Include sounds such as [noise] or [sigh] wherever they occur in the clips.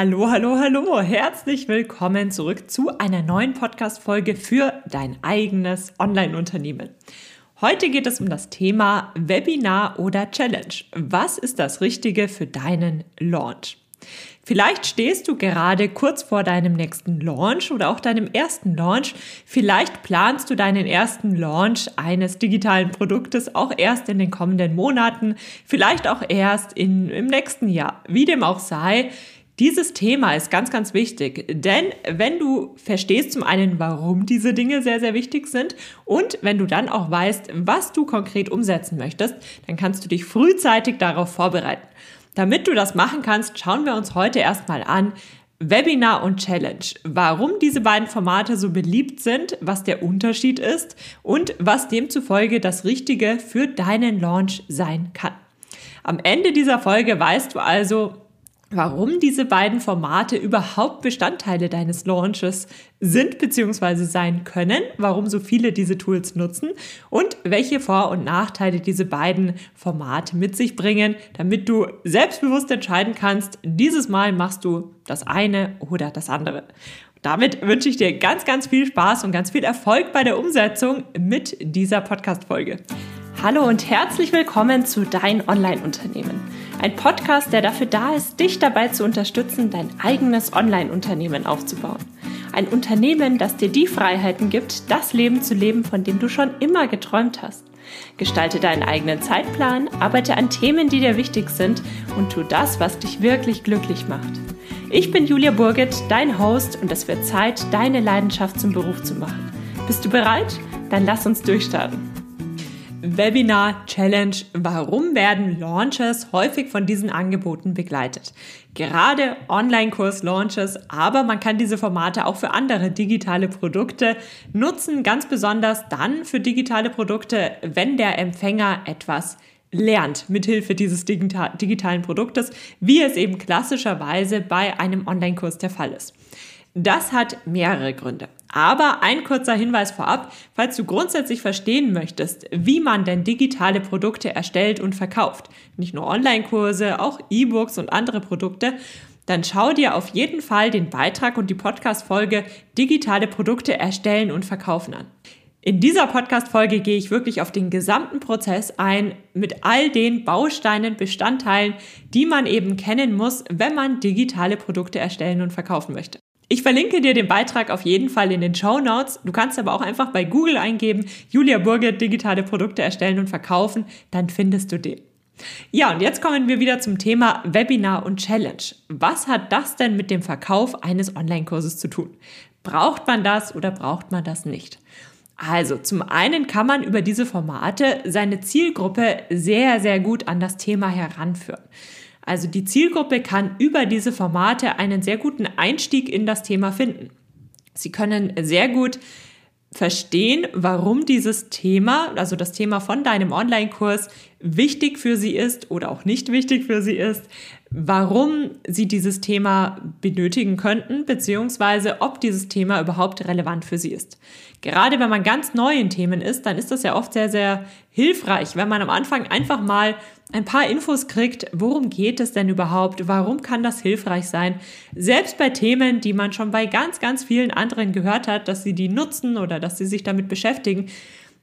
Hallo, hallo, hallo. Herzlich willkommen zurück zu einer neuen Podcast-Folge für dein eigenes Online-Unternehmen. Heute geht es um das Thema Webinar oder Challenge. Was ist das Richtige für deinen Launch? Vielleicht stehst du gerade kurz vor deinem nächsten Launch oder auch deinem ersten Launch. Vielleicht planst du deinen ersten Launch eines digitalen Produktes auch erst in den kommenden Monaten, vielleicht auch erst in, im nächsten Jahr. Wie dem auch sei, dieses Thema ist ganz, ganz wichtig, denn wenn du verstehst zum einen, warum diese Dinge sehr, sehr wichtig sind und wenn du dann auch weißt, was du konkret umsetzen möchtest, dann kannst du dich frühzeitig darauf vorbereiten. Damit du das machen kannst, schauen wir uns heute erstmal an, Webinar und Challenge. Warum diese beiden Formate so beliebt sind, was der Unterschied ist und was demzufolge das Richtige für deinen Launch sein kann. Am Ende dieser Folge weißt du also, warum diese beiden Formate überhaupt Bestandteile deines Launches sind bzw. sein können, warum so viele diese Tools nutzen und welche Vor- und Nachteile diese beiden Formate mit sich bringen, damit du selbstbewusst entscheiden kannst, dieses Mal machst du das eine oder das andere. Damit wünsche ich dir ganz, ganz viel Spaß und ganz viel Erfolg bei der Umsetzung mit dieser Podcast-Folge. Hallo und herzlich willkommen zu Dein Online-Unternehmen. Ein Podcast, der dafür da ist, dich dabei zu unterstützen, dein eigenes Online-Unternehmen aufzubauen. Ein Unternehmen, das dir die Freiheiten gibt, das Leben zu leben, von dem du schon immer geträumt hast. Gestalte deinen eigenen Zeitplan, arbeite an Themen, die dir wichtig sind und tu das, was dich wirklich glücklich macht. Ich bin Julia Burget, dein Host und es wird Zeit, deine Leidenschaft zum Beruf zu machen. Bist du bereit? Dann lass uns durchstarten. Webinar Challenge. Warum werden Launches häufig von diesen Angeboten begleitet? Gerade Online-Kurs-Launches, aber man kann diese Formate auch für andere digitale Produkte nutzen, ganz besonders dann für digitale Produkte, wenn der Empfänger etwas lernt mithilfe dieses digitalen Produktes, wie es eben klassischerweise bei einem Online-Kurs der Fall ist. Das hat mehrere Gründe. Aber ein kurzer Hinweis vorab, falls du grundsätzlich verstehen möchtest, wie man denn digitale Produkte erstellt und verkauft, nicht nur Online-Kurse, auch E-Books und andere Produkte, dann schau dir auf jeden Fall den Beitrag und die Podcast-Folge Digitale Produkte erstellen und verkaufen an. In dieser Podcast-Folge gehe ich wirklich auf den gesamten Prozess ein mit all den Bausteinen, Bestandteilen, die man eben kennen muss, wenn man digitale Produkte erstellen und verkaufen möchte. Ich verlinke dir den Beitrag auf jeden Fall in den Show Notes. Du kannst aber auch einfach bei Google eingeben, Julia Burger digitale Produkte erstellen und verkaufen, dann findest du den. Ja, und jetzt kommen wir wieder zum Thema Webinar und Challenge. Was hat das denn mit dem Verkauf eines Online-Kurses zu tun? Braucht man das oder braucht man das nicht? Also, zum einen kann man über diese Formate seine Zielgruppe sehr, sehr gut an das Thema heranführen. Also die Zielgruppe kann über diese Formate einen sehr guten Einstieg in das Thema finden. Sie können sehr gut verstehen, warum dieses Thema, also das Thema von deinem Online-Kurs, wichtig für sie ist oder auch nicht wichtig für sie ist, warum sie dieses Thema benötigen könnten, beziehungsweise ob dieses Thema überhaupt relevant für sie ist. Gerade wenn man ganz neu in Themen ist, dann ist das ja oft sehr, sehr hilfreich, wenn man am Anfang einfach mal ein paar Infos kriegt, worum geht es denn überhaupt, warum kann das hilfreich sein. Selbst bei Themen, die man schon bei ganz, ganz vielen anderen gehört hat, dass sie die nutzen oder dass sie sich damit beschäftigen.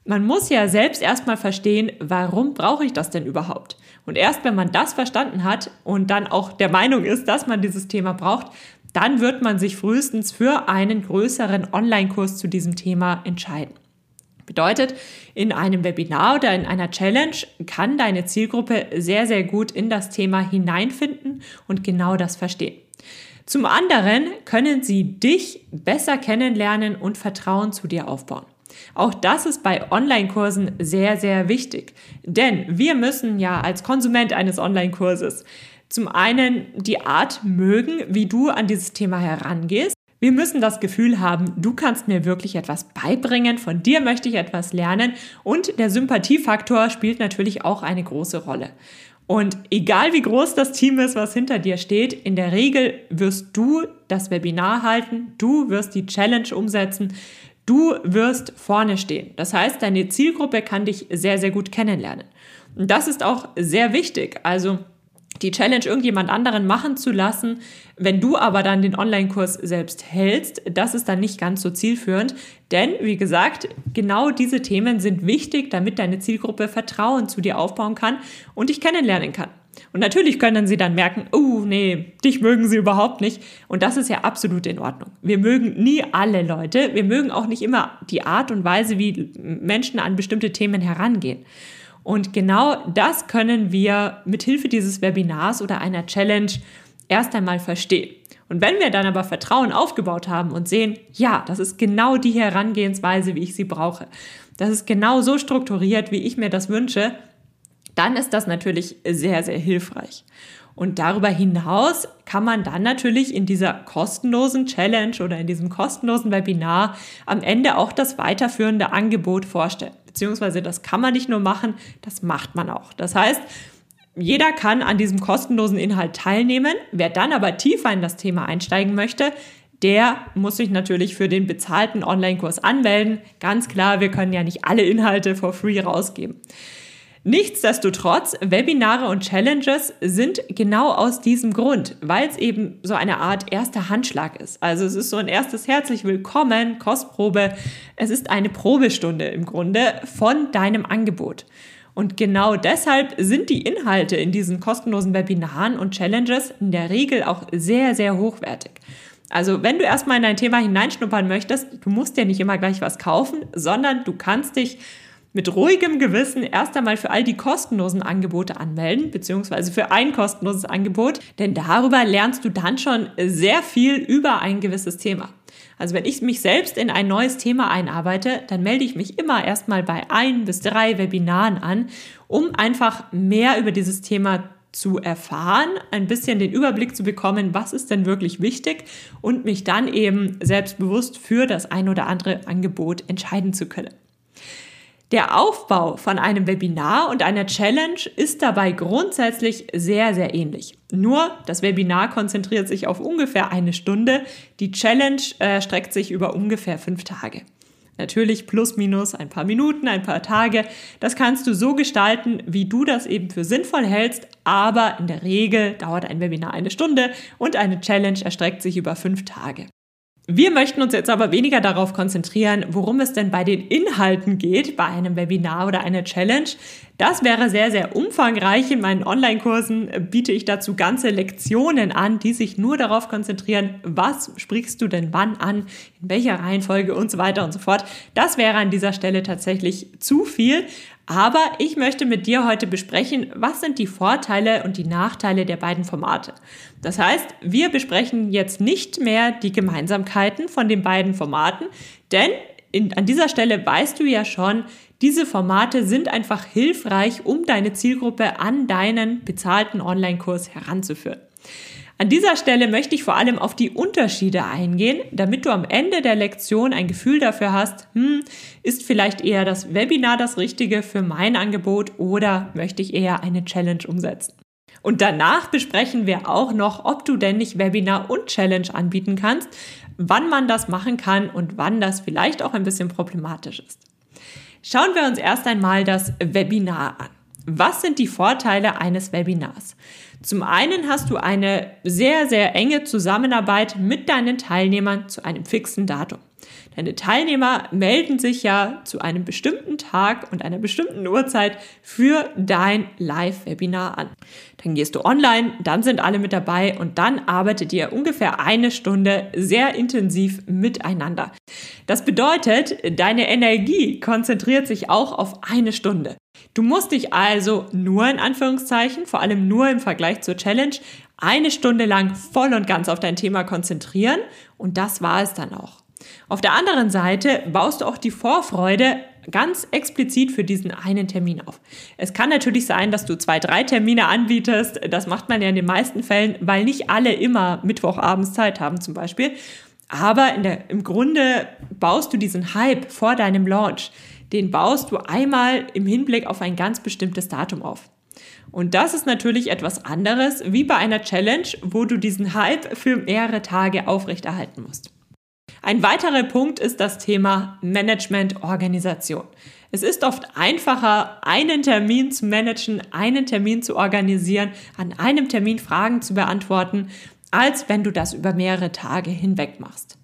Man muss ja selbst erstmal verstehen, warum brauche ich das denn überhaupt? Und erst wenn man das verstanden hat und dann auch der Meinung ist, dass man dieses Thema braucht, dann wird man sich frühestens für einen größeren Online-Kurs zu diesem Thema entscheiden. Bedeutet, in einem Webinar oder in einer Challenge kann deine Zielgruppe sehr, sehr gut in das Thema hineinfinden und genau das verstehen. Zum anderen können sie dich besser kennenlernen und Vertrauen zu dir aufbauen. Auch das ist bei Online-Kursen sehr, sehr wichtig. Denn wir müssen ja als Konsument eines Online-Kurses zum einen die Art mögen, wie du an dieses Thema herangehst. Wir müssen das Gefühl haben, du kannst mir wirklich etwas beibringen, von dir möchte ich etwas lernen und der Sympathiefaktor spielt natürlich auch eine große Rolle. Und egal wie groß das Team ist, was hinter dir steht, in der Regel wirst du das Webinar halten, du wirst die Challenge umsetzen, du wirst vorne stehen. Das heißt, deine Zielgruppe kann dich sehr, sehr gut kennenlernen. Und das ist auch sehr wichtig. Also die Challenge irgendjemand anderen machen zu lassen, wenn du aber dann den Online-Kurs selbst hältst, das ist dann nicht ganz so zielführend. Denn, wie gesagt, genau diese Themen sind wichtig, damit deine Zielgruppe Vertrauen zu dir aufbauen kann und dich kennenlernen kann. Und natürlich können sie dann merken, oh nee, dich mögen sie überhaupt nicht. Und das ist ja absolut in Ordnung. Wir mögen nie alle Leute. Wir mögen auch nicht immer die Art und Weise, wie Menschen an bestimmte Themen herangehen. Und genau das können wir mit Hilfe dieses Webinars oder einer Challenge erst einmal verstehen. Und wenn wir dann aber Vertrauen aufgebaut haben und sehen, ja, das ist genau die Herangehensweise, wie ich sie brauche, das ist genau so strukturiert, wie ich mir das wünsche, dann ist das natürlich sehr, sehr hilfreich. Und darüber hinaus kann man dann natürlich in dieser kostenlosen Challenge oder in diesem kostenlosen Webinar am Ende auch das weiterführende Angebot vorstellen. Beziehungsweise das kann man nicht nur machen, das macht man auch. Das heißt, jeder kann an diesem kostenlosen Inhalt teilnehmen. Wer dann aber tiefer in das Thema einsteigen möchte, der muss sich natürlich für den bezahlten Online-Kurs anmelden. Ganz klar, wir können ja nicht alle Inhalte for free rausgeben. Nichtsdestotrotz, Webinare und Challenges sind genau aus diesem Grund, weil es eben so eine Art erster Handschlag ist. Also es ist so ein erstes herzlich willkommen, Kostprobe. Es ist eine Probestunde im Grunde von deinem Angebot. Und genau deshalb sind die Inhalte in diesen kostenlosen Webinaren und Challenges in der Regel auch sehr, sehr hochwertig. Also wenn du erstmal in dein Thema hineinschnuppern möchtest, du musst dir nicht immer gleich was kaufen, sondern du kannst dich mit ruhigem Gewissen erst einmal für all die kostenlosen Angebote anmelden, beziehungsweise für ein kostenloses Angebot, denn darüber lernst du dann schon sehr viel über ein gewisses Thema. Also wenn ich mich selbst in ein neues Thema einarbeite, dann melde ich mich immer erstmal bei ein bis drei Webinaren an, um einfach mehr über dieses Thema zu erfahren, ein bisschen den Überblick zu bekommen, was ist denn wirklich wichtig und mich dann eben selbstbewusst für das ein oder andere Angebot entscheiden zu können. Der Aufbau von einem Webinar und einer Challenge ist dabei grundsätzlich sehr, sehr ähnlich. Nur das Webinar konzentriert sich auf ungefähr eine Stunde, die Challenge äh, streckt sich über ungefähr fünf Tage. Natürlich plus minus ein paar Minuten, ein paar Tage. Das kannst du so gestalten, wie du das eben für sinnvoll hältst, aber in der Regel dauert ein Webinar eine Stunde und eine Challenge erstreckt sich über fünf Tage. Wir möchten uns jetzt aber weniger darauf konzentrieren, worum es denn bei den Inhalten geht, bei einem Webinar oder einer Challenge. Das wäre sehr, sehr umfangreich. In meinen Online-Kursen biete ich dazu ganze Lektionen an, die sich nur darauf konzentrieren, was sprichst du denn wann an, in welcher Reihenfolge und so weiter und so fort. Das wäre an dieser Stelle tatsächlich zu viel. Aber ich möchte mit dir heute besprechen, was sind die Vorteile und die Nachteile der beiden Formate. Das heißt, wir besprechen jetzt nicht mehr die Gemeinsamkeiten von den beiden Formaten, denn in, an dieser Stelle weißt du ja schon, diese Formate sind einfach hilfreich, um deine Zielgruppe an deinen bezahlten Online-Kurs heranzuführen. An dieser Stelle möchte ich vor allem auf die Unterschiede eingehen, damit du am Ende der Lektion ein Gefühl dafür hast, hm, ist vielleicht eher das Webinar das Richtige für mein Angebot oder möchte ich eher eine Challenge umsetzen. Und danach besprechen wir auch noch, ob du denn nicht Webinar und Challenge anbieten kannst, wann man das machen kann und wann das vielleicht auch ein bisschen problematisch ist. Schauen wir uns erst einmal das Webinar an. Was sind die Vorteile eines Webinars? Zum einen hast du eine sehr, sehr enge Zusammenarbeit mit deinen Teilnehmern zu einem fixen Datum. Deine Teilnehmer melden sich ja zu einem bestimmten Tag und einer bestimmten Uhrzeit für dein Live-Webinar an. Dann gehst du online, dann sind alle mit dabei und dann arbeitet ihr ungefähr eine Stunde sehr intensiv miteinander. Das bedeutet, deine Energie konzentriert sich auch auf eine Stunde. Du musst dich also nur in Anführungszeichen, vor allem nur im Vergleich zur Challenge, eine Stunde lang voll und ganz auf dein Thema konzentrieren und das war es dann auch. Auf der anderen Seite baust du auch die Vorfreude ganz explizit für diesen einen Termin auf. Es kann natürlich sein, dass du zwei, drei Termine anbietest. Das macht man ja in den meisten Fällen, weil nicht alle immer Mittwochabends Zeit haben zum Beispiel. Aber der, im Grunde baust du diesen Hype vor deinem Launch. Den baust du einmal im Hinblick auf ein ganz bestimmtes Datum auf. Und das ist natürlich etwas anderes wie bei einer Challenge, wo du diesen Hype für mehrere Tage aufrechterhalten musst. Ein weiterer Punkt ist das Thema Management-Organisation. Es ist oft einfacher, einen Termin zu managen, einen Termin zu organisieren, an einem Termin Fragen zu beantworten, als wenn du das über mehrere Tage hinweg machst.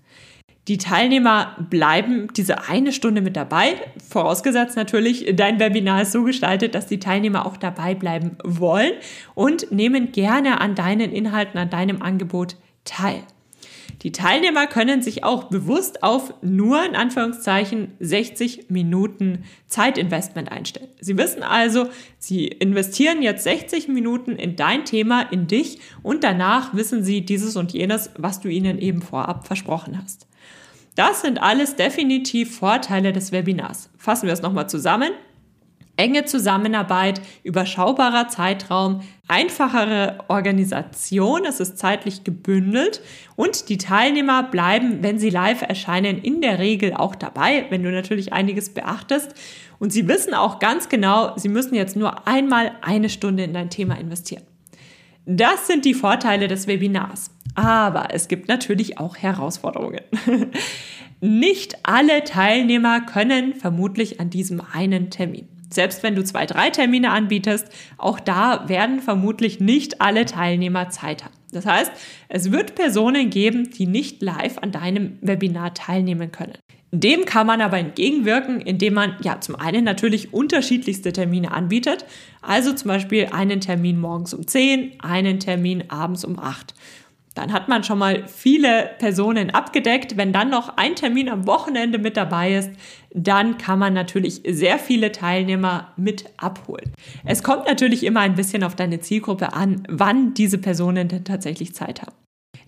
Die Teilnehmer bleiben diese eine Stunde mit dabei, vorausgesetzt natürlich, dein Webinar ist so gestaltet, dass die Teilnehmer auch dabei bleiben wollen und nehmen gerne an deinen Inhalten, an deinem Angebot teil. Die Teilnehmer können sich auch bewusst auf nur in Anführungszeichen 60 Minuten Zeitinvestment einstellen. Sie wissen also, sie investieren jetzt 60 Minuten in dein Thema, in dich und danach wissen sie dieses und jenes, was du ihnen eben vorab versprochen hast. Das sind alles definitiv Vorteile des Webinars. Fassen wir es nochmal zusammen. Enge Zusammenarbeit, überschaubarer Zeitraum, einfachere Organisation, es ist zeitlich gebündelt und die Teilnehmer bleiben, wenn sie live erscheinen, in der Regel auch dabei, wenn du natürlich einiges beachtest. Und sie wissen auch ganz genau, sie müssen jetzt nur einmal eine Stunde in dein Thema investieren. Das sind die Vorteile des Webinars. Aber es gibt natürlich auch Herausforderungen. [laughs] Nicht alle Teilnehmer können vermutlich an diesem einen Termin. Selbst wenn du zwei, drei Termine anbietest, auch da werden vermutlich nicht alle Teilnehmer Zeit haben. Das heißt, es wird Personen geben, die nicht live an deinem Webinar teilnehmen können. Dem kann man aber entgegenwirken, indem man ja zum einen natürlich unterschiedlichste Termine anbietet. Also zum Beispiel einen Termin morgens um 10, einen Termin abends um 8. Dann hat man schon mal viele Personen abgedeckt. Wenn dann noch ein Termin am Wochenende mit dabei ist, dann kann man natürlich sehr viele Teilnehmer mit abholen. Es kommt natürlich immer ein bisschen auf deine Zielgruppe an, wann diese Personen denn tatsächlich Zeit haben.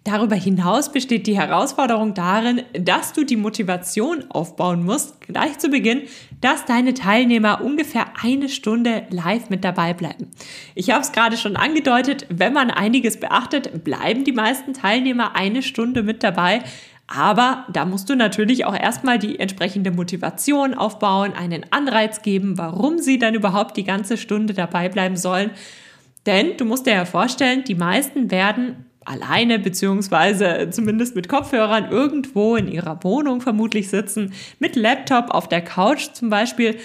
Darüber hinaus besteht die Herausforderung darin, dass du die Motivation aufbauen musst, gleich zu Beginn, dass deine Teilnehmer ungefähr eine Stunde live mit dabei bleiben. Ich habe es gerade schon angedeutet, wenn man einiges beachtet, bleiben die meisten Teilnehmer eine Stunde mit dabei. Aber da musst du natürlich auch erstmal die entsprechende Motivation aufbauen, einen Anreiz geben, warum sie dann überhaupt die ganze Stunde dabei bleiben sollen. Denn du musst dir ja vorstellen, die meisten werden alleine beziehungsweise zumindest mit Kopfhörern irgendwo in ihrer Wohnung vermutlich sitzen, mit Laptop auf der Couch zum Beispiel.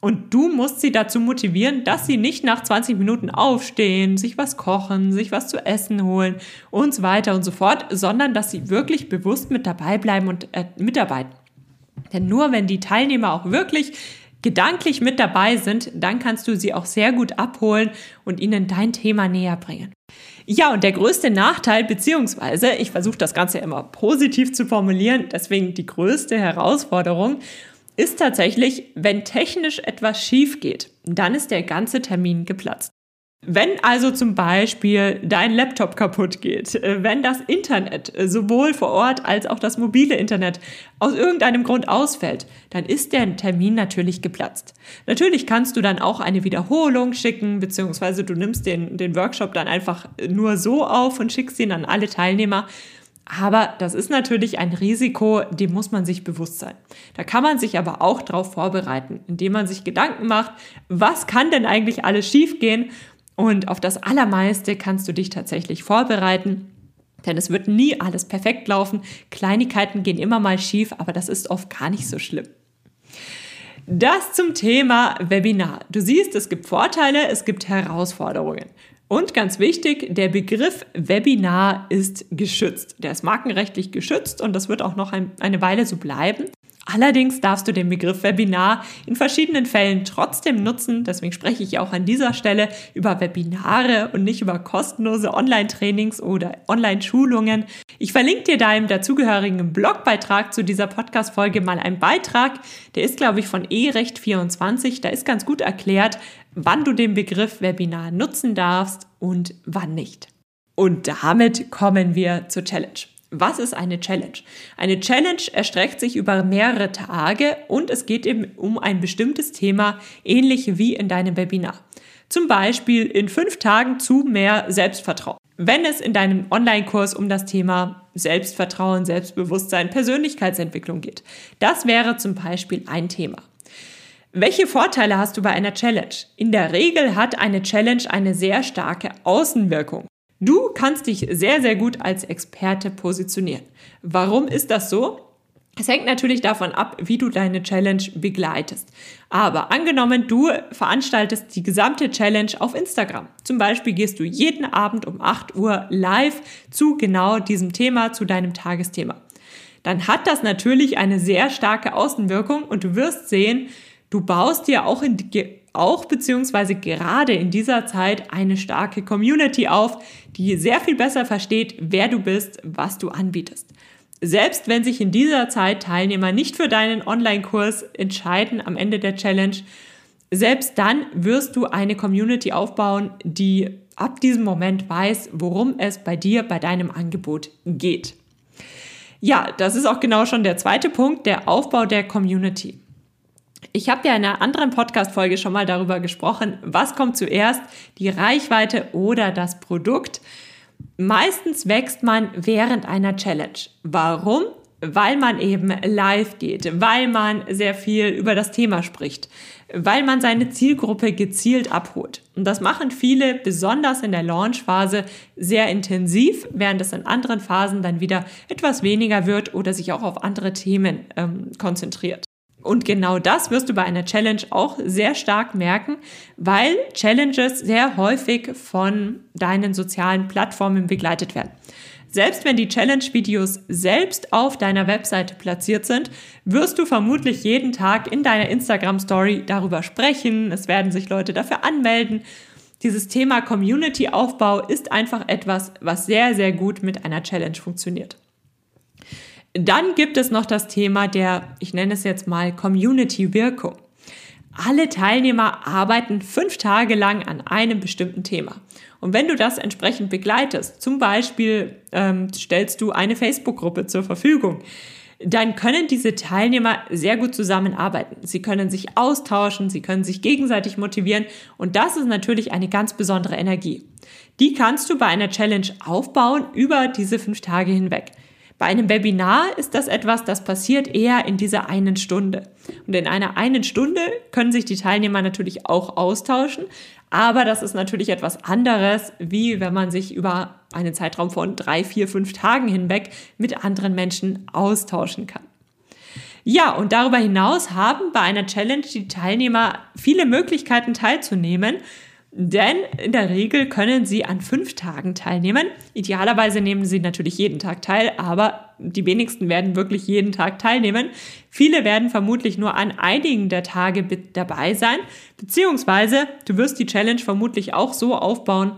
Und du musst sie dazu motivieren, dass sie nicht nach 20 Minuten aufstehen, sich was kochen, sich was zu essen holen und so weiter und so fort, sondern dass sie wirklich bewusst mit dabei bleiben und äh, mitarbeiten. Denn nur wenn die Teilnehmer auch wirklich gedanklich mit dabei sind, dann kannst du sie auch sehr gut abholen und ihnen dein Thema näher bringen. Ja, und der größte Nachteil, beziehungsweise ich versuche das Ganze immer positiv zu formulieren, deswegen die größte Herausforderung, ist tatsächlich, wenn technisch etwas schief geht, dann ist der ganze Termin geplatzt. Wenn also zum Beispiel dein Laptop kaputt geht, äh, wenn das Internet äh, sowohl vor Ort als auch das mobile Internet aus irgendeinem Grund ausfällt, dann ist der Termin natürlich geplatzt. Natürlich kannst du dann auch eine Wiederholung schicken, beziehungsweise du nimmst den, den Workshop dann einfach nur so auf und schickst ihn an alle Teilnehmer. Aber das ist natürlich ein Risiko, dem muss man sich bewusst sein. Da kann man sich aber auch darauf vorbereiten, indem man sich Gedanken macht, was kann denn eigentlich alles schiefgehen und auf das Allermeiste kannst du dich tatsächlich vorbereiten. Denn es wird nie alles perfekt laufen. Kleinigkeiten gehen immer mal schief, aber das ist oft gar nicht so schlimm. Das zum Thema Webinar. Du siehst, es gibt Vorteile, es gibt Herausforderungen. Und ganz wichtig, der Begriff Webinar ist geschützt. Der ist markenrechtlich geschützt und das wird auch noch ein, eine Weile so bleiben. Allerdings darfst du den Begriff Webinar in verschiedenen Fällen trotzdem nutzen. Deswegen spreche ich auch an dieser Stelle über Webinare und nicht über kostenlose Online-Trainings oder Online-Schulungen. Ich verlinke dir da im dazugehörigen Blogbeitrag zu dieser Podcast-Folge mal einen Beitrag. Der ist, glaube ich, von eRecht24. Da ist ganz gut erklärt, wann du den Begriff Webinar nutzen darfst und wann nicht. Und damit kommen wir zur Challenge. Was ist eine Challenge? Eine Challenge erstreckt sich über mehrere Tage und es geht eben um ein bestimmtes Thema, ähnlich wie in deinem Webinar. Zum Beispiel in fünf Tagen zu mehr Selbstvertrauen. Wenn es in deinem Online-Kurs um das Thema Selbstvertrauen, Selbstbewusstsein, Persönlichkeitsentwicklung geht. Das wäre zum Beispiel ein Thema. Welche Vorteile hast du bei einer Challenge? In der Regel hat eine Challenge eine sehr starke Außenwirkung. Du kannst dich sehr, sehr gut als Experte positionieren. Warum ist das so? Es hängt natürlich davon ab, wie du deine Challenge begleitest. Aber angenommen, du veranstaltest die gesamte Challenge auf Instagram. Zum Beispiel gehst du jeden Abend um 8 Uhr live zu genau diesem Thema, zu deinem Tagesthema. Dann hat das natürlich eine sehr starke Außenwirkung und du wirst sehen, du baust dir auch in auch beziehungsweise gerade in dieser Zeit eine starke Community auf, die sehr viel besser versteht, wer du bist, was du anbietest. Selbst wenn sich in dieser Zeit Teilnehmer nicht für deinen Online-Kurs entscheiden am Ende der Challenge, selbst dann wirst du eine Community aufbauen, die ab diesem Moment weiß, worum es bei dir, bei deinem Angebot geht. Ja, das ist auch genau schon der zweite Punkt, der Aufbau der Community. Ich habe ja in einer anderen Podcast-Folge schon mal darüber gesprochen, was kommt zuerst, die Reichweite oder das Produkt. Meistens wächst man während einer Challenge. Warum? Weil man eben live geht, weil man sehr viel über das Thema spricht, weil man seine Zielgruppe gezielt abholt. Und das machen viele, besonders in der Launchphase, sehr intensiv, während es in anderen Phasen dann wieder etwas weniger wird oder sich auch auf andere Themen ähm, konzentriert. Und genau das wirst du bei einer Challenge auch sehr stark merken, weil Challenges sehr häufig von deinen sozialen Plattformen begleitet werden. Selbst wenn die Challenge-Videos selbst auf deiner Webseite platziert sind, wirst du vermutlich jeden Tag in deiner Instagram-Story darüber sprechen. Es werden sich Leute dafür anmelden. Dieses Thema Community-Aufbau ist einfach etwas, was sehr, sehr gut mit einer Challenge funktioniert. Dann gibt es noch das Thema der, ich nenne es jetzt mal Community-Wirkung. Alle Teilnehmer arbeiten fünf Tage lang an einem bestimmten Thema. Und wenn du das entsprechend begleitest, zum Beispiel ähm, stellst du eine Facebook-Gruppe zur Verfügung, dann können diese Teilnehmer sehr gut zusammenarbeiten. Sie können sich austauschen, sie können sich gegenseitig motivieren und das ist natürlich eine ganz besondere Energie. Die kannst du bei einer Challenge aufbauen über diese fünf Tage hinweg. Bei einem Webinar ist das etwas, das passiert eher in dieser einen Stunde. Und in einer einen Stunde können sich die Teilnehmer natürlich auch austauschen, aber das ist natürlich etwas anderes, wie wenn man sich über einen Zeitraum von drei, vier, fünf Tagen hinweg mit anderen Menschen austauschen kann. Ja, und darüber hinaus haben bei einer Challenge die Teilnehmer viele Möglichkeiten teilzunehmen. Denn in der Regel können Sie an fünf Tagen teilnehmen. Idealerweise nehmen Sie natürlich jeden Tag teil, aber die wenigsten werden wirklich jeden Tag teilnehmen. Viele werden vermutlich nur an einigen der Tage dabei sein, beziehungsweise du wirst die Challenge vermutlich auch so aufbauen,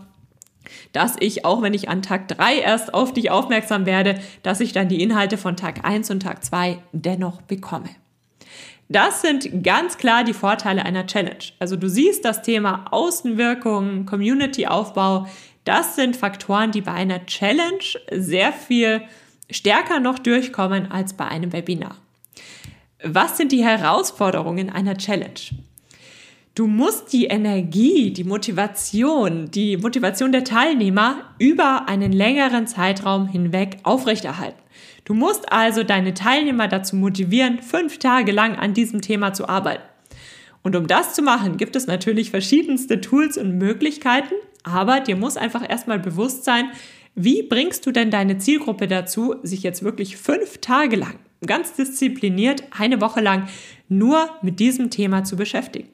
dass ich, auch wenn ich an Tag drei erst auf dich aufmerksam werde, dass ich dann die Inhalte von Tag eins und Tag zwei dennoch bekomme. Das sind ganz klar die Vorteile einer Challenge. Also du siehst das Thema Außenwirkung, Community-Aufbau, das sind Faktoren, die bei einer Challenge sehr viel stärker noch durchkommen als bei einem Webinar. Was sind die Herausforderungen einer Challenge? Du musst die Energie, die Motivation, die Motivation der Teilnehmer über einen längeren Zeitraum hinweg aufrechterhalten. Du musst also deine Teilnehmer dazu motivieren, fünf Tage lang an diesem Thema zu arbeiten. Und um das zu machen, gibt es natürlich verschiedenste Tools und Möglichkeiten, aber dir muss einfach erstmal bewusst sein, wie bringst du denn deine Zielgruppe dazu, sich jetzt wirklich fünf Tage lang, ganz diszipliniert, eine Woche lang nur mit diesem Thema zu beschäftigen?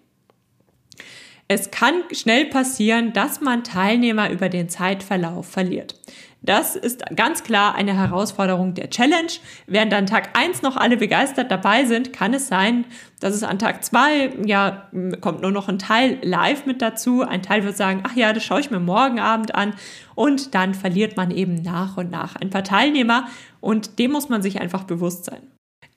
Es kann schnell passieren, dass man Teilnehmer über den Zeitverlauf verliert. Das ist ganz klar eine Herausforderung der Challenge. Während an Tag eins noch alle begeistert dabei sind, kann es sein, dass es an Tag zwei ja, kommt nur noch ein Teil live mit dazu. Ein Teil wird sagen, ach ja, das schaue ich mir morgen Abend an. Und dann verliert man eben nach und nach ein paar Teilnehmer. Und dem muss man sich einfach bewusst sein.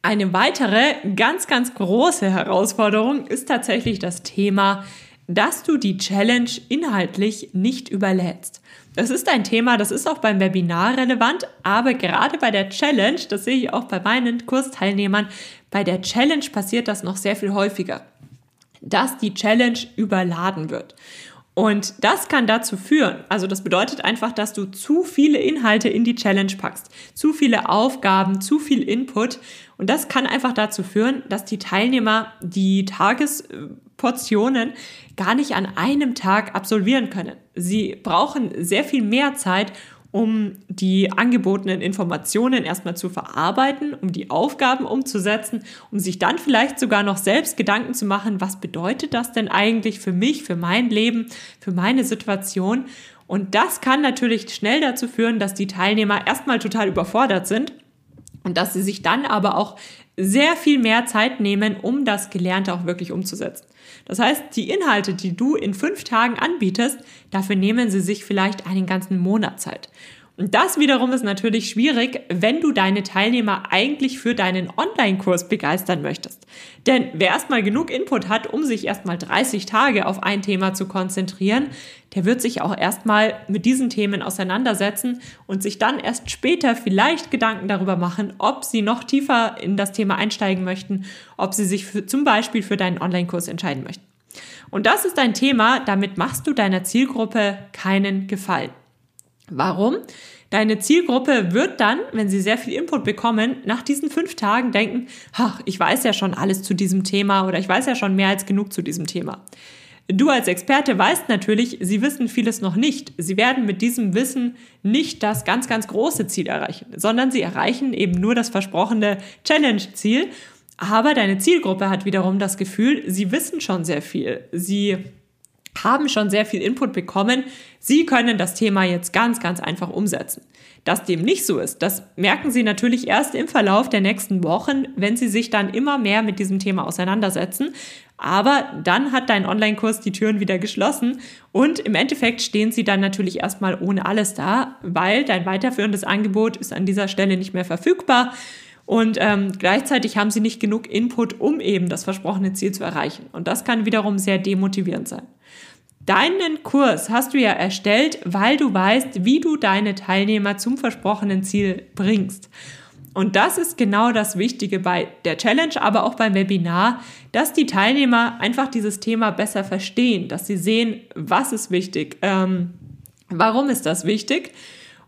Eine weitere ganz, ganz große Herausforderung ist tatsächlich das Thema, dass du die Challenge inhaltlich nicht überlädst. Das ist ein Thema, das ist auch beim Webinar relevant, aber gerade bei der Challenge, das sehe ich auch bei meinen Kursteilnehmern, bei der Challenge passiert das noch sehr viel häufiger, dass die Challenge überladen wird. Und das kann dazu führen, also das bedeutet einfach, dass du zu viele Inhalte in die Challenge packst, zu viele Aufgaben, zu viel Input. Und das kann einfach dazu führen, dass die Teilnehmer die Tagesportionen gar nicht an einem Tag absolvieren können. Sie brauchen sehr viel mehr Zeit, um die angebotenen Informationen erstmal zu verarbeiten, um die Aufgaben umzusetzen, um sich dann vielleicht sogar noch selbst Gedanken zu machen, was bedeutet das denn eigentlich für mich, für mein Leben, für meine Situation. Und das kann natürlich schnell dazu führen, dass die Teilnehmer erstmal total überfordert sind und dass sie sich dann aber auch sehr viel mehr Zeit nehmen, um das Gelernte auch wirklich umzusetzen. Das heißt, die Inhalte, die du in fünf Tagen anbietest, dafür nehmen sie sich vielleicht einen ganzen Monat Zeit. Und das wiederum ist natürlich schwierig, wenn du deine Teilnehmer eigentlich für deinen Online-Kurs begeistern möchtest. Denn wer erstmal genug Input hat, um sich erstmal 30 Tage auf ein Thema zu konzentrieren, der wird sich auch erstmal mit diesen Themen auseinandersetzen und sich dann erst später vielleicht Gedanken darüber machen, ob sie noch tiefer in das Thema einsteigen möchten, ob sie sich für, zum Beispiel für deinen Online-Kurs entscheiden möchten. Und das ist ein Thema, damit machst du deiner Zielgruppe keinen Gefallen. Warum? Deine Zielgruppe wird dann, wenn sie sehr viel Input bekommen, nach diesen fünf Tagen denken, ach, ich weiß ja schon alles zu diesem Thema oder ich weiß ja schon mehr als genug zu diesem Thema. Du als Experte weißt natürlich, sie wissen vieles noch nicht. Sie werden mit diesem Wissen nicht das ganz, ganz große Ziel erreichen, sondern sie erreichen eben nur das versprochene Challenge-Ziel. Aber deine Zielgruppe hat wiederum das Gefühl, sie wissen schon sehr viel. Sie haben schon sehr viel Input bekommen. Sie können das Thema jetzt ganz, ganz einfach umsetzen. Dass dem nicht so ist, das merken Sie natürlich erst im Verlauf der nächsten Wochen, wenn Sie sich dann immer mehr mit diesem Thema auseinandersetzen. Aber dann hat dein Online-Kurs die Türen wieder geschlossen und im Endeffekt stehen Sie dann natürlich erstmal ohne alles da, weil dein weiterführendes Angebot ist an dieser Stelle nicht mehr verfügbar. Und ähm, gleichzeitig haben sie nicht genug Input, um eben das versprochene Ziel zu erreichen. Und das kann wiederum sehr demotivierend sein. Deinen Kurs hast du ja erstellt, weil du weißt, wie du deine Teilnehmer zum versprochenen Ziel bringst. Und das ist genau das Wichtige bei der Challenge, aber auch beim Webinar, dass die Teilnehmer einfach dieses Thema besser verstehen, dass sie sehen, was ist wichtig, ähm, warum ist das wichtig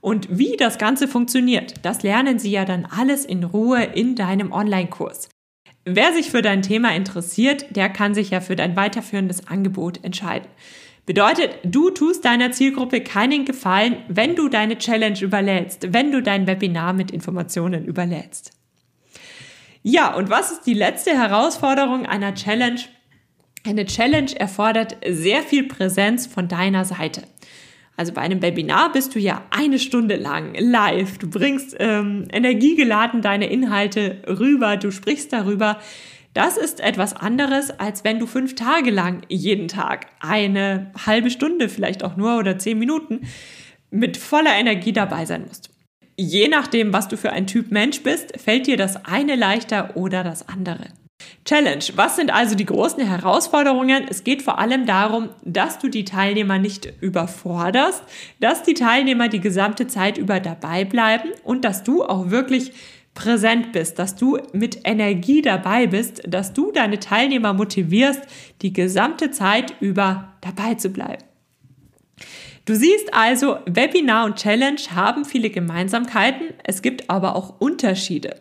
und wie das Ganze funktioniert. Das lernen sie ja dann alles in Ruhe in deinem Online-Kurs. Wer sich für dein Thema interessiert, der kann sich ja für dein weiterführendes Angebot entscheiden. Bedeutet, du tust deiner Zielgruppe keinen Gefallen, wenn du deine Challenge überlädst, wenn du dein Webinar mit Informationen überlädst. Ja, und was ist die letzte Herausforderung einer Challenge? Eine Challenge erfordert sehr viel Präsenz von deiner Seite. Also bei einem Webinar bist du ja eine Stunde lang live. Du bringst ähm, energiegeladen deine Inhalte rüber, du sprichst darüber. Das ist etwas anderes, als wenn du fünf Tage lang jeden Tag eine halbe Stunde, vielleicht auch nur oder zehn Minuten mit voller Energie dabei sein musst. Je nachdem, was du für ein Typ Mensch bist, fällt dir das eine leichter oder das andere. Challenge. Was sind also die großen Herausforderungen? Es geht vor allem darum, dass du die Teilnehmer nicht überforderst, dass die Teilnehmer die gesamte Zeit über dabei bleiben und dass du auch wirklich präsent bist, dass du mit Energie dabei bist, dass du deine Teilnehmer motivierst, die gesamte Zeit über dabei zu bleiben. Du siehst also, Webinar und Challenge haben viele Gemeinsamkeiten, es gibt aber auch Unterschiede.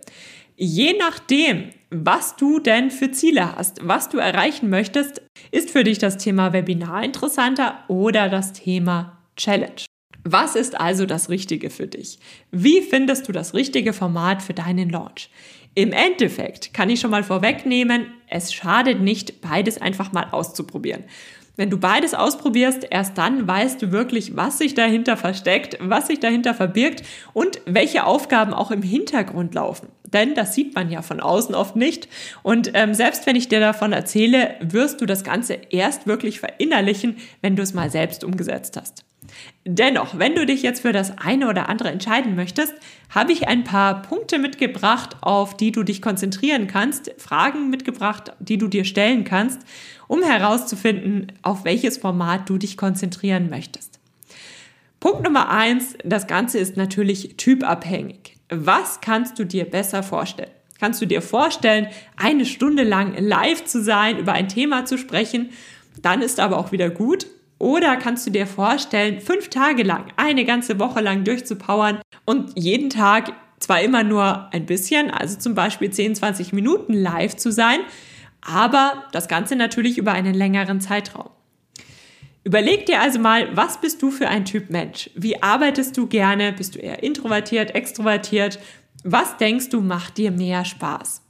Je nachdem, was du denn für Ziele hast, was du erreichen möchtest, ist für dich das Thema Webinar interessanter oder das Thema Challenge. Was ist also das Richtige für dich? Wie findest du das richtige Format für deinen Launch? Im Endeffekt kann ich schon mal vorwegnehmen, es schadet nicht, beides einfach mal auszuprobieren. Wenn du beides ausprobierst, erst dann weißt du wirklich, was sich dahinter versteckt, was sich dahinter verbirgt und welche Aufgaben auch im Hintergrund laufen. Denn das sieht man ja von außen oft nicht. Und ähm, selbst wenn ich dir davon erzähle, wirst du das Ganze erst wirklich verinnerlichen, wenn du es mal selbst umgesetzt hast. Dennoch, wenn du dich jetzt für das eine oder andere entscheiden möchtest, habe ich ein paar Punkte mitgebracht, auf die du dich konzentrieren kannst, Fragen mitgebracht, die du dir stellen kannst, um herauszufinden, auf welches Format du dich konzentrieren möchtest. Punkt Nummer eins, das Ganze ist natürlich typabhängig. Was kannst du dir besser vorstellen? Kannst du dir vorstellen, eine Stunde lang live zu sein, über ein Thema zu sprechen? Dann ist aber auch wieder gut. Oder kannst du dir vorstellen, fünf Tage lang, eine ganze Woche lang durchzupowern und jeden Tag zwar immer nur ein bisschen, also zum Beispiel 10, 20 Minuten live zu sein, aber das Ganze natürlich über einen längeren Zeitraum. Überleg dir also mal, was bist du für ein Typ Mensch? Wie arbeitest du gerne? Bist du eher introvertiert, extrovertiert? Was denkst du macht dir mehr Spaß?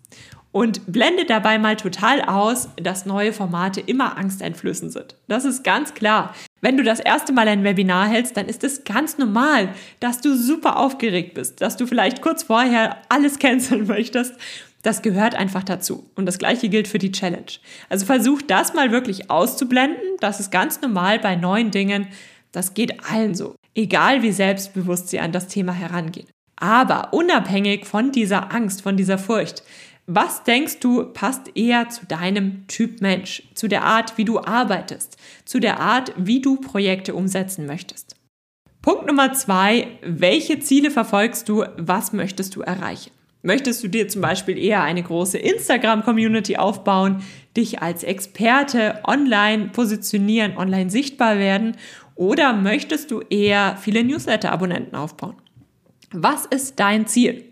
Und blende dabei mal total aus, dass neue Formate immer angsteinflößend sind. Das ist ganz klar. Wenn du das erste Mal ein Webinar hältst, dann ist es ganz normal, dass du super aufgeregt bist, dass du vielleicht kurz vorher alles canceln [laughs] möchtest das gehört einfach dazu. Und das gleiche gilt für die Challenge. Also versuch das mal wirklich auszublenden. Das ist ganz normal bei neuen Dingen. Das geht allen so. Egal wie selbstbewusst sie an das Thema herangehen. Aber unabhängig von dieser Angst, von dieser Furcht, was denkst du passt eher zu deinem Typ Mensch, zu der Art, wie du arbeitest, zu der Art, wie du Projekte umsetzen möchtest? Punkt Nummer zwei, welche Ziele verfolgst du, was möchtest du erreichen? Möchtest du dir zum Beispiel eher eine große Instagram-Community aufbauen, dich als Experte online positionieren, online sichtbar werden oder möchtest du eher viele Newsletter-Abonnenten aufbauen? Was ist dein Ziel?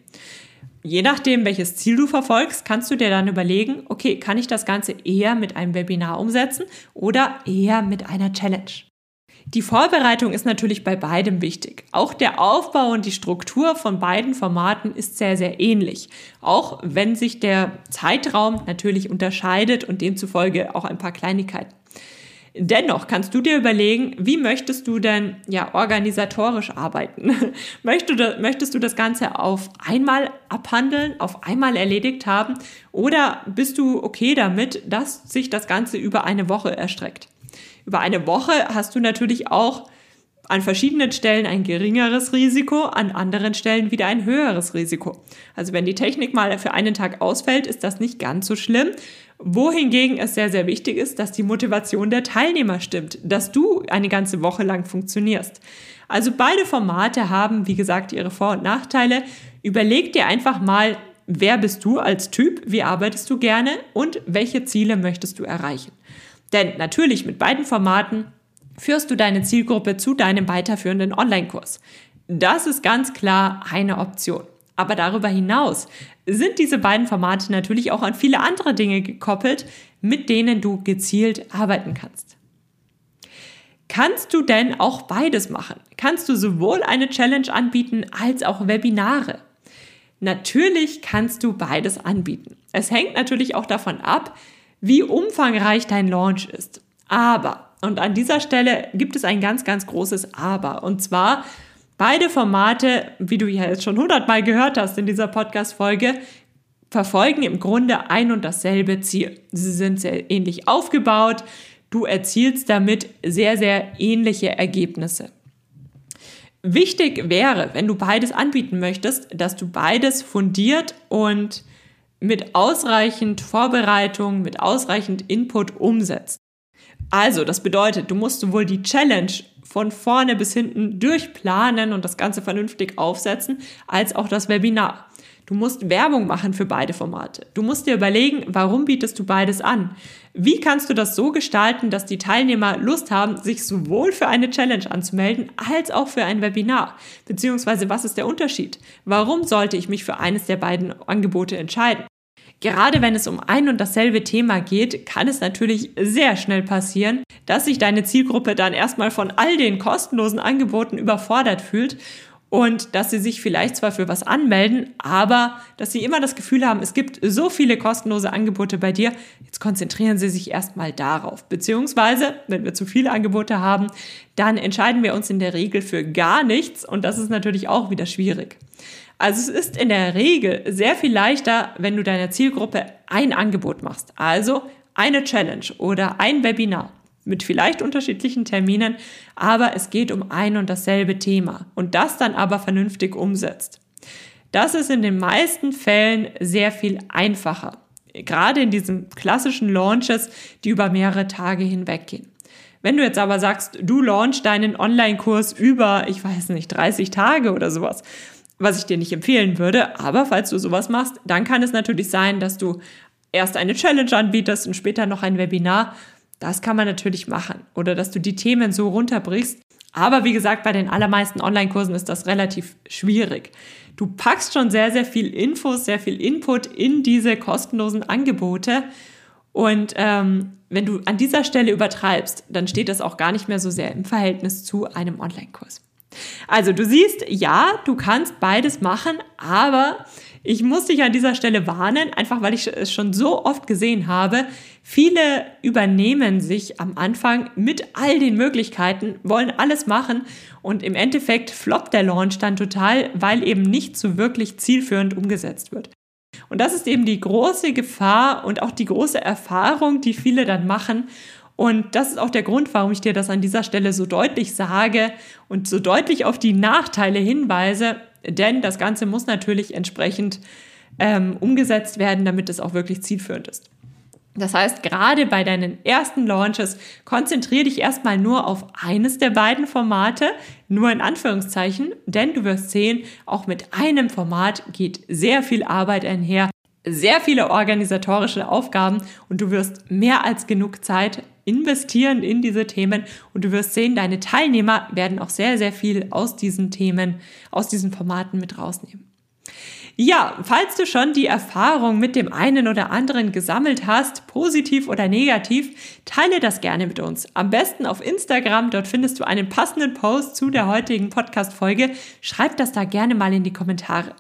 Je nachdem, welches Ziel du verfolgst, kannst du dir dann überlegen, okay, kann ich das Ganze eher mit einem Webinar umsetzen oder eher mit einer Challenge? Die Vorbereitung ist natürlich bei beidem wichtig. Auch der Aufbau und die Struktur von beiden Formaten ist sehr, sehr ähnlich. Auch wenn sich der Zeitraum natürlich unterscheidet und demzufolge auch ein paar Kleinigkeiten. Dennoch kannst du dir überlegen, wie möchtest du denn ja organisatorisch arbeiten? [laughs] möchtest du das Ganze auf einmal abhandeln, auf einmal erledigt haben oder bist du okay damit, dass sich das Ganze über eine Woche erstreckt? Über eine Woche hast du natürlich auch an verschiedenen Stellen ein geringeres Risiko, an anderen Stellen wieder ein höheres Risiko. Also wenn die Technik mal für einen Tag ausfällt, ist das nicht ganz so schlimm. Wohingegen es sehr, sehr wichtig ist, dass die Motivation der Teilnehmer stimmt, dass du eine ganze Woche lang funktionierst. Also beide Formate haben, wie gesagt, ihre Vor- und Nachteile. Überleg dir einfach mal, wer bist du als Typ, wie arbeitest du gerne und welche Ziele möchtest du erreichen. Denn natürlich mit beiden Formaten führst du deine Zielgruppe zu deinem weiterführenden Online-Kurs. Das ist ganz klar eine Option. Aber darüber hinaus sind diese beiden Formate natürlich auch an viele andere Dinge gekoppelt, mit denen du gezielt arbeiten kannst. Kannst du denn auch beides machen? Kannst du sowohl eine Challenge anbieten als auch Webinare? Natürlich kannst du beides anbieten. Es hängt natürlich auch davon ab, wie umfangreich dein Launch ist. Aber, und an dieser Stelle gibt es ein ganz, ganz großes Aber. Und zwar, beide Formate, wie du ja jetzt schon hundertmal gehört hast in dieser Podcast-Folge, verfolgen im Grunde ein und dasselbe Ziel. Sie sind sehr ähnlich aufgebaut. Du erzielst damit sehr, sehr ähnliche Ergebnisse. Wichtig wäre, wenn du beides anbieten möchtest, dass du beides fundiert und mit ausreichend Vorbereitung, mit ausreichend Input umsetzt. Also, das bedeutet, du musst sowohl die Challenge von vorne bis hinten durchplanen und das Ganze vernünftig aufsetzen, als auch das Webinar. Du musst Werbung machen für beide Formate. Du musst dir überlegen, warum bietest du beides an? Wie kannst du das so gestalten, dass die Teilnehmer Lust haben, sich sowohl für eine Challenge anzumelden, als auch für ein Webinar? Beziehungsweise, was ist der Unterschied? Warum sollte ich mich für eines der beiden Angebote entscheiden? Gerade wenn es um ein und dasselbe Thema geht, kann es natürlich sehr schnell passieren, dass sich deine Zielgruppe dann erstmal von all den kostenlosen Angeboten überfordert fühlt und dass sie sich vielleicht zwar für was anmelden, aber dass sie immer das Gefühl haben, es gibt so viele kostenlose Angebote bei dir, jetzt konzentrieren sie sich erstmal darauf. Beziehungsweise, wenn wir zu viele Angebote haben, dann entscheiden wir uns in der Regel für gar nichts und das ist natürlich auch wieder schwierig. Also es ist in der Regel sehr viel leichter, wenn du deiner Zielgruppe ein Angebot machst. Also eine Challenge oder ein Webinar mit vielleicht unterschiedlichen Terminen, aber es geht um ein und dasselbe Thema und das dann aber vernünftig umsetzt. Das ist in den meisten Fällen sehr viel einfacher. Gerade in diesen klassischen Launches, die über mehrere Tage hinweggehen. Wenn du jetzt aber sagst, du launchst deinen Online-Kurs über, ich weiß nicht, 30 Tage oder sowas, was ich dir nicht empfehlen würde. Aber falls du sowas machst, dann kann es natürlich sein, dass du erst eine Challenge anbietest und später noch ein Webinar. Das kann man natürlich machen. Oder dass du die Themen so runterbrichst. Aber wie gesagt, bei den allermeisten Online-Kursen ist das relativ schwierig. Du packst schon sehr, sehr viel Infos, sehr viel Input in diese kostenlosen Angebote. Und ähm, wenn du an dieser Stelle übertreibst, dann steht das auch gar nicht mehr so sehr im Verhältnis zu einem Online-Kurs. Also du siehst, ja, du kannst beides machen, aber ich muss dich an dieser Stelle warnen, einfach weil ich es schon so oft gesehen habe. Viele übernehmen sich am Anfang mit all den Möglichkeiten, wollen alles machen und im Endeffekt floppt der Launch dann total, weil eben nicht so wirklich zielführend umgesetzt wird. Und das ist eben die große Gefahr und auch die große Erfahrung, die viele dann machen. Und das ist auch der Grund, warum ich dir das an dieser Stelle so deutlich sage und so deutlich auf die Nachteile hinweise, denn das Ganze muss natürlich entsprechend ähm, umgesetzt werden, damit es auch wirklich zielführend ist. Das heißt, gerade bei deinen ersten Launches konzentriere dich erstmal nur auf eines der beiden Formate, nur in Anführungszeichen, denn du wirst sehen, auch mit einem Format geht sehr viel Arbeit einher, sehr viele organisatorische Aufgaben und du wirst mehr als genug Zeit investieren in diese Themen und du wirst sehen, deine Teilnehmer werden auch sehr, sehr viel aus diesen Themen, aus diesen Formaten mit rausnehmen. Ja, falls du schon die Erfahrung mit dem einen oder anderen gesammelt hast, positiv oder negativ, teile das gerne mit uns. Am besten auf Instagram, dort findest du einen passenden Post zu der heutigen Podcast-Folge. Schreib das da gerne mal in die Kommentare.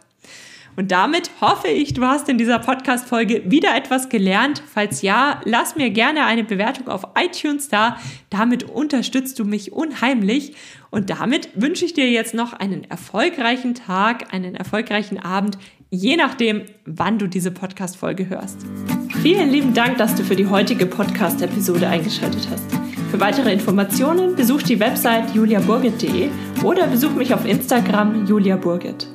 Und damit hoffe ich, du hast in dieser Podcast-Folge wieder etwas gelernt. Falls ja, lass mir gerne eine Bewertung auf iTunes da. Damit unterstützt du mich unheimlich. Und damit wünsche ich dir jetzt noch einen erfolgreichen Tag, einen erfolgreichen Abend, je nachdem, wann du diese Podcast-Folge hörst. Vielen lieben Dank, dass du für die heutige Podcast-Episode eingeschaltet hast. Für weitere Informationen besuch die Website juliaburgit.de oder besuch mich auf Instagram juliaburgit.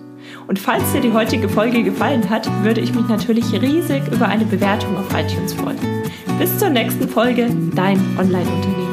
Und falls dir die heutige Folge gefallen hat, würde ich mich natürlich riesig über eine Bewertung auf iTunes freuen. Bis zur nächsten Folge, dein Online-Unternehmen.